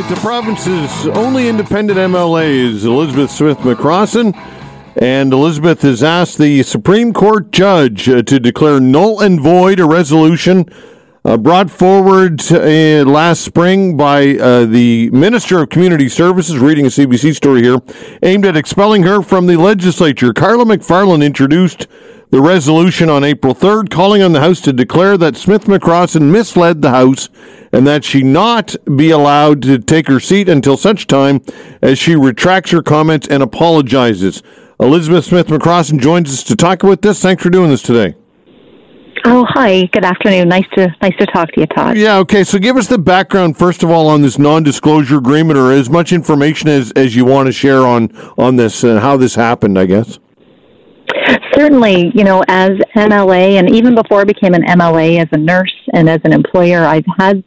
right, the province's only independent MLA is Elizabeth Smith McCrossin. And Elizabeth has asked the Supreme Court judge uh, to declare null and void a resolution uh, brought forward uh, last spring by uh, the Minister of Community Services, reading a CBC story here, aimed at expelling her from the legislature. Karla MacFarlane introduced the resolution on April 3rd, calling on the House to declare that Smith McCrossin misled the House and that she not be allowed to take her seat until such time as she retracts her comments and apologizes. Elizabeth Smith McCrossin joins us to talk about this. Thanks for doing this today. Oh, hi. Good afternoon. Nice to nice to talk to you, Todd. Yeah. Okay. So, give us the background first of all on this non-disclosure agreement, or as much information as, as you want to share on on this and how this happened. I guess. Certainly, you know, as MLA, and even before I became an MLA, as a nurse and as an employer, I've had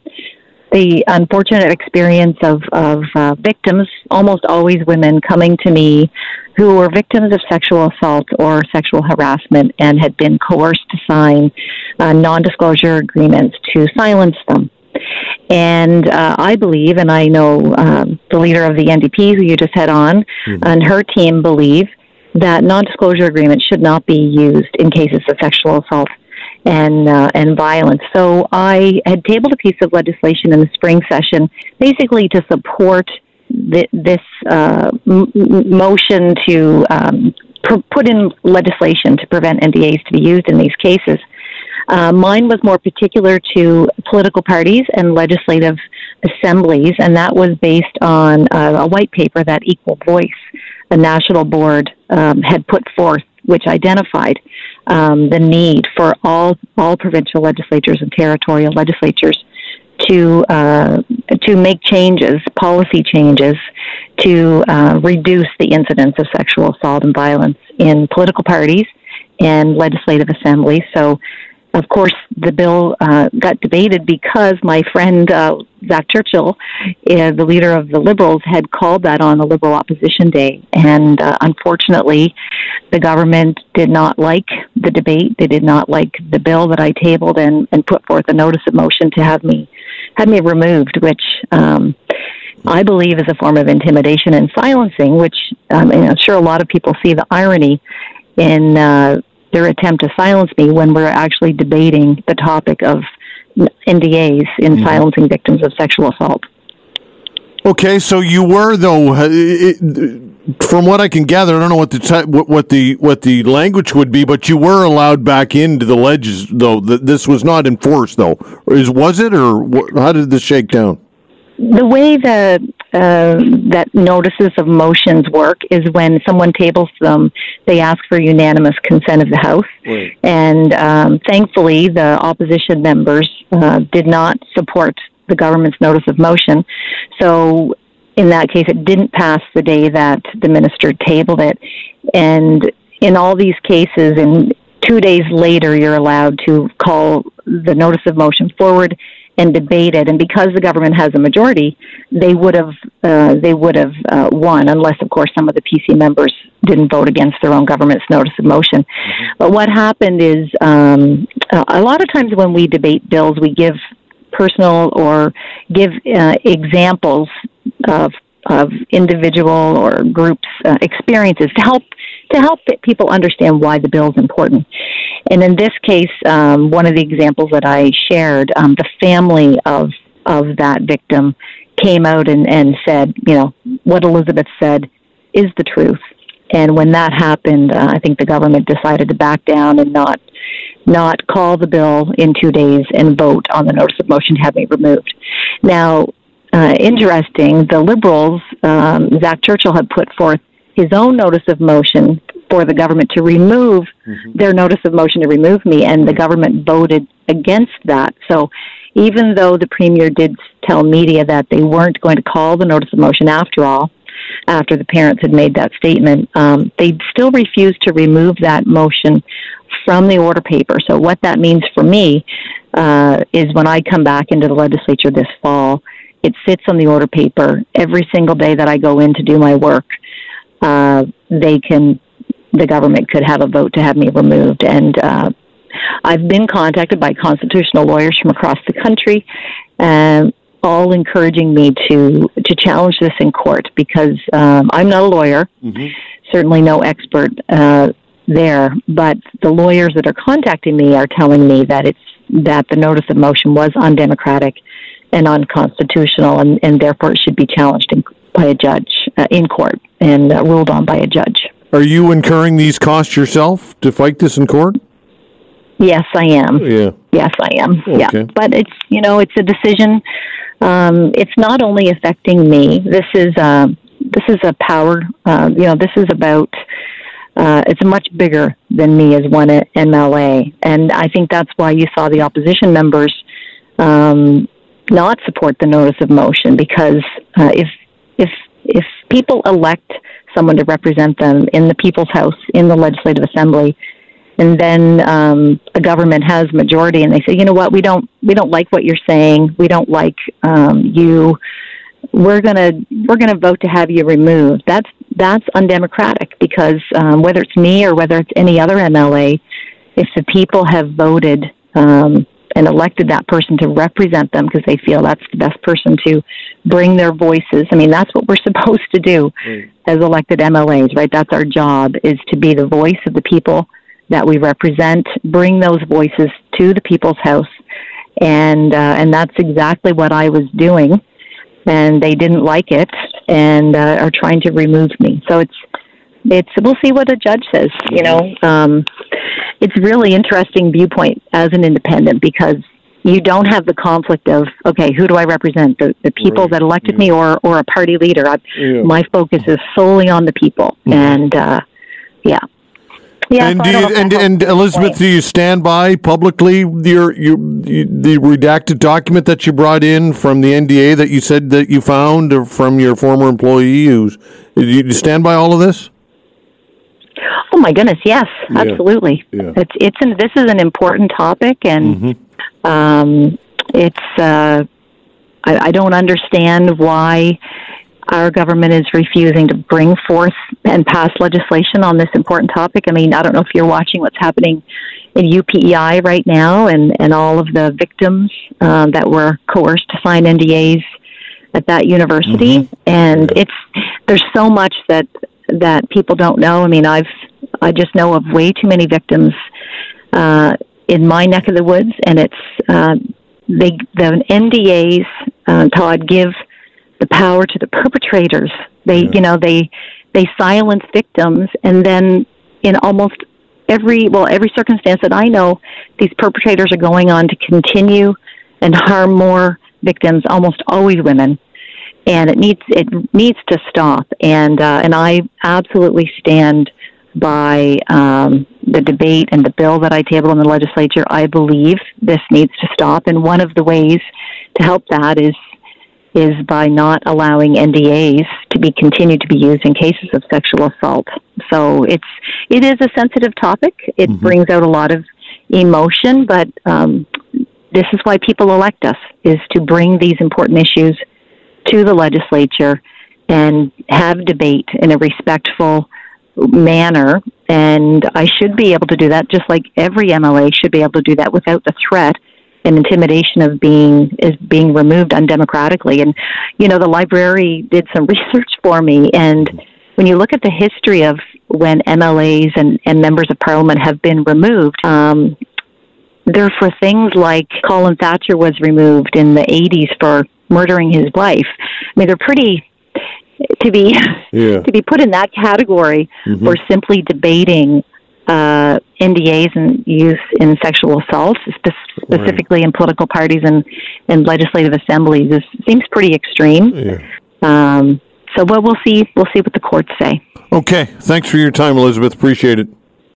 the unfortunate experience of, of uh, victims, almost always women, coming to me who were victims of sexual assault or sexual harassment and had been coerced to sign uh, non disclosure agreements to silence them. And uh, I believe, and I know um, the leader of the NDP, who you just had on, mm-hmm. and her team believe that non-disclosure agreements should not be used in cases of sexual assault and uh, and violence. So I had tabled a piece of legislation in the spring session, basically to support th- this uh, m- motion to um, pr- put in legislation to prevent NDAs to be used in these cases. Uh, mine was more particular to political parties and legislative assemblies, and that was based on uh, a white paper that Equal Voice the national board um, had put forth, which identified um, the need for all all provincial legislatures and territorial legislatures to uh, to make changes, policy changes, to uh, reduce the incidence of sexual assault and violence in political parties and legislative assemblies. So of course, the bill uh, got debated because my friend uh, Zach Churchill, uh, the leader of the Liberals, had called that on the Liberal Opposition Day. And uh, unfortunately, the government did not like the debate. They did not like the bill that I tabled and, and put forth a notice of motion to have me have me removed, which um, I believe is a form of intimidation and silencing. Which um, I'm sure a lot of people see the irony in uh, their attempt to silence me when we're actually debating the topic of NDAs in mm-hmm. silencing victims of sexual assault. Okay, so you were though, uh, it, from what I can gather, I don't know what the what, what the what the language would be, but you were allowed back into the ledges though. This was not enforced though. Is was it or how did this shake down? The way the uh, that notices of motions work is when someone tables them, they ask for unanimous consent of the House. Right. And um, thankfully, the opposition members uh, did not support the government's notice of motion. So, in that case, it didn't pass the day that the minister tabled it. And in all these cases, in two days later, you're allowed to call the notice of motion forward and debated, and because the government has a majority, they would have uh, they would have uh, won, unless of course some of the PC members didn't vote against their own government's notice of motion. Mm-hmm. But what happened is um, a lot of times when we debate bills, we give personal or give uh, examples of of individual or groups uh, experiences to help to help people understand why the bill is important. And in this case, um, one of the examples that I shared, um, the family of of that victim came out and, and said, you know, what Elizabeth said is the truth. And when that happened, uh, I think the government decided to back down and not not call the bill in two days and vote on the notice of motion to have me removed. Now, uh, interesting, the Liberals, um, Zach Churchill had put forth his own notice of motion for the government to remove mm-hmm. their notice of motion to remove me, and the government voted against that. So even though the premier did tell media that they weren't going to call the notice of motion after all, after the parents had made that statement, um, they still refused to remove that motion from the order paper. So what that means for me uh, is when I come back into the legislature this fall, it sits on the order paper every single day that I go in to do my work. Uh, they can the government could have a vote to have me removed. And uh, I've been contacted by constitutional lawyers from across the country. Um, all encouraging me to to challenge this in court because um, I'm not a lawyer, mm-hmm. certainly no expert uh, there, but the lawyers that are contacting me are telling me that it's that the notice of motion was undemocratic and unconstitutional, and, and therefore it should be challenged in, by a judge uh, in court and uh, ruled on by a judge. Are you incurring these costs yourself to fight this in court? Yes, I am. Yeah. Yes, I am. Okay. Yeah, but it's you know it's a decision. Um, it's not only affecting me. This is uh, this is a power. Uh, you know, this is about. Uh, it's much bigger than me as one MLA, and I think that's why you saw the opposition members um, not support the notice of motion because uh, if if if people elect someone to represent them in the people's house in the legislative assembly. And then um, the government has majority and they say you know what? We don't we don't like what you're saying. We don't like um, you. We're gonna we're gonna vote to have you removed. That's that's undemocratic because um, whether it's me or whether it's any other MLA if the people have voted um, and elected that person to represent them because they feel that's the best person to bring their voices. I mean, that's what we're supposed to do mm. as elected MLAs, right? That's our job is to be the voice of the people that we represent, bring those voices to the people's house. And, uh, and that's exactly what I was doing. And they didn't like it and uh, are trying to remove me. So it's, it's, we'll see what a judge says, you know. Um, it's really interesting viewpoint as an independent because you don't have the conflict of okay, who do I represent? The the people right. that elected yeah. me or or a party leader. I, yeah. My focus is solely on the people, mm-hmm. and uh, yeah. Yeah, and, so you, and, and Elizabeth, do you stand by publicly your, your, the redacted document that you brought in from the NDA that you said that you found from your former employee? Who's do you stand by all of this? Oh my goodness, yes, yeah. absolutely. Yeah. It's it's an, this is an important topic, and mm-hmm. um, it's uh, I, I don't understand why our government is refusing to bring forth and pass legislation on this important topic. I mean, I don't know if you're watching what's happening in UPEI right now, and and all of the victims um, that were coerced to sign NDAs at that university, mm-hmm. and it's there's so much that that people don't know. I mean, I've I just know of way too many victims uh, in my neck of the woods, and it's uh, they the NDAs. Uh, Todd give the power to the perpetrators. They yeah. you know they they silence victims, and then in almost every well every circumstance that I know, these perpetrators are going on to continue and harm more victims, almost always women and it needs it needs to stop. And uh, and I absolutely stand by um, the debate and the bill that I tabled in the legislature. I believe this needs to stop, and one of the ways to help that is is by not allowing NDAs to be continued to be used in cases of sexual assault. So it's it is a sensitive topic. It mm-hmm. brings out a lot of emotion, but um, this is why people elect us is to bring these important issues to the legislature and have debate in a respectful manner. And I should be able to do that, just like every MLA should be able to do that without the threat and intimidation of being is being removed undemocratically. And you know, the library did some research for me, and when you look at the history of when MLAs and, and members of parliament have been removed, um, they're for things like Colin Thatcher was removed in the 80s for murdering his wife. I mean, they're pretty to be yeah. to be put in that category mm-hmm. for simply debating uh, NDAs and use in sexual assault, spe- specifically right. in political parties and, and legislative assemblies, is, seems pretty extreme. Yeah. Um, so, well, we'll see. We'll see what the courts say. Okay. Thanks for your time, Elizabeth. Appreciate it.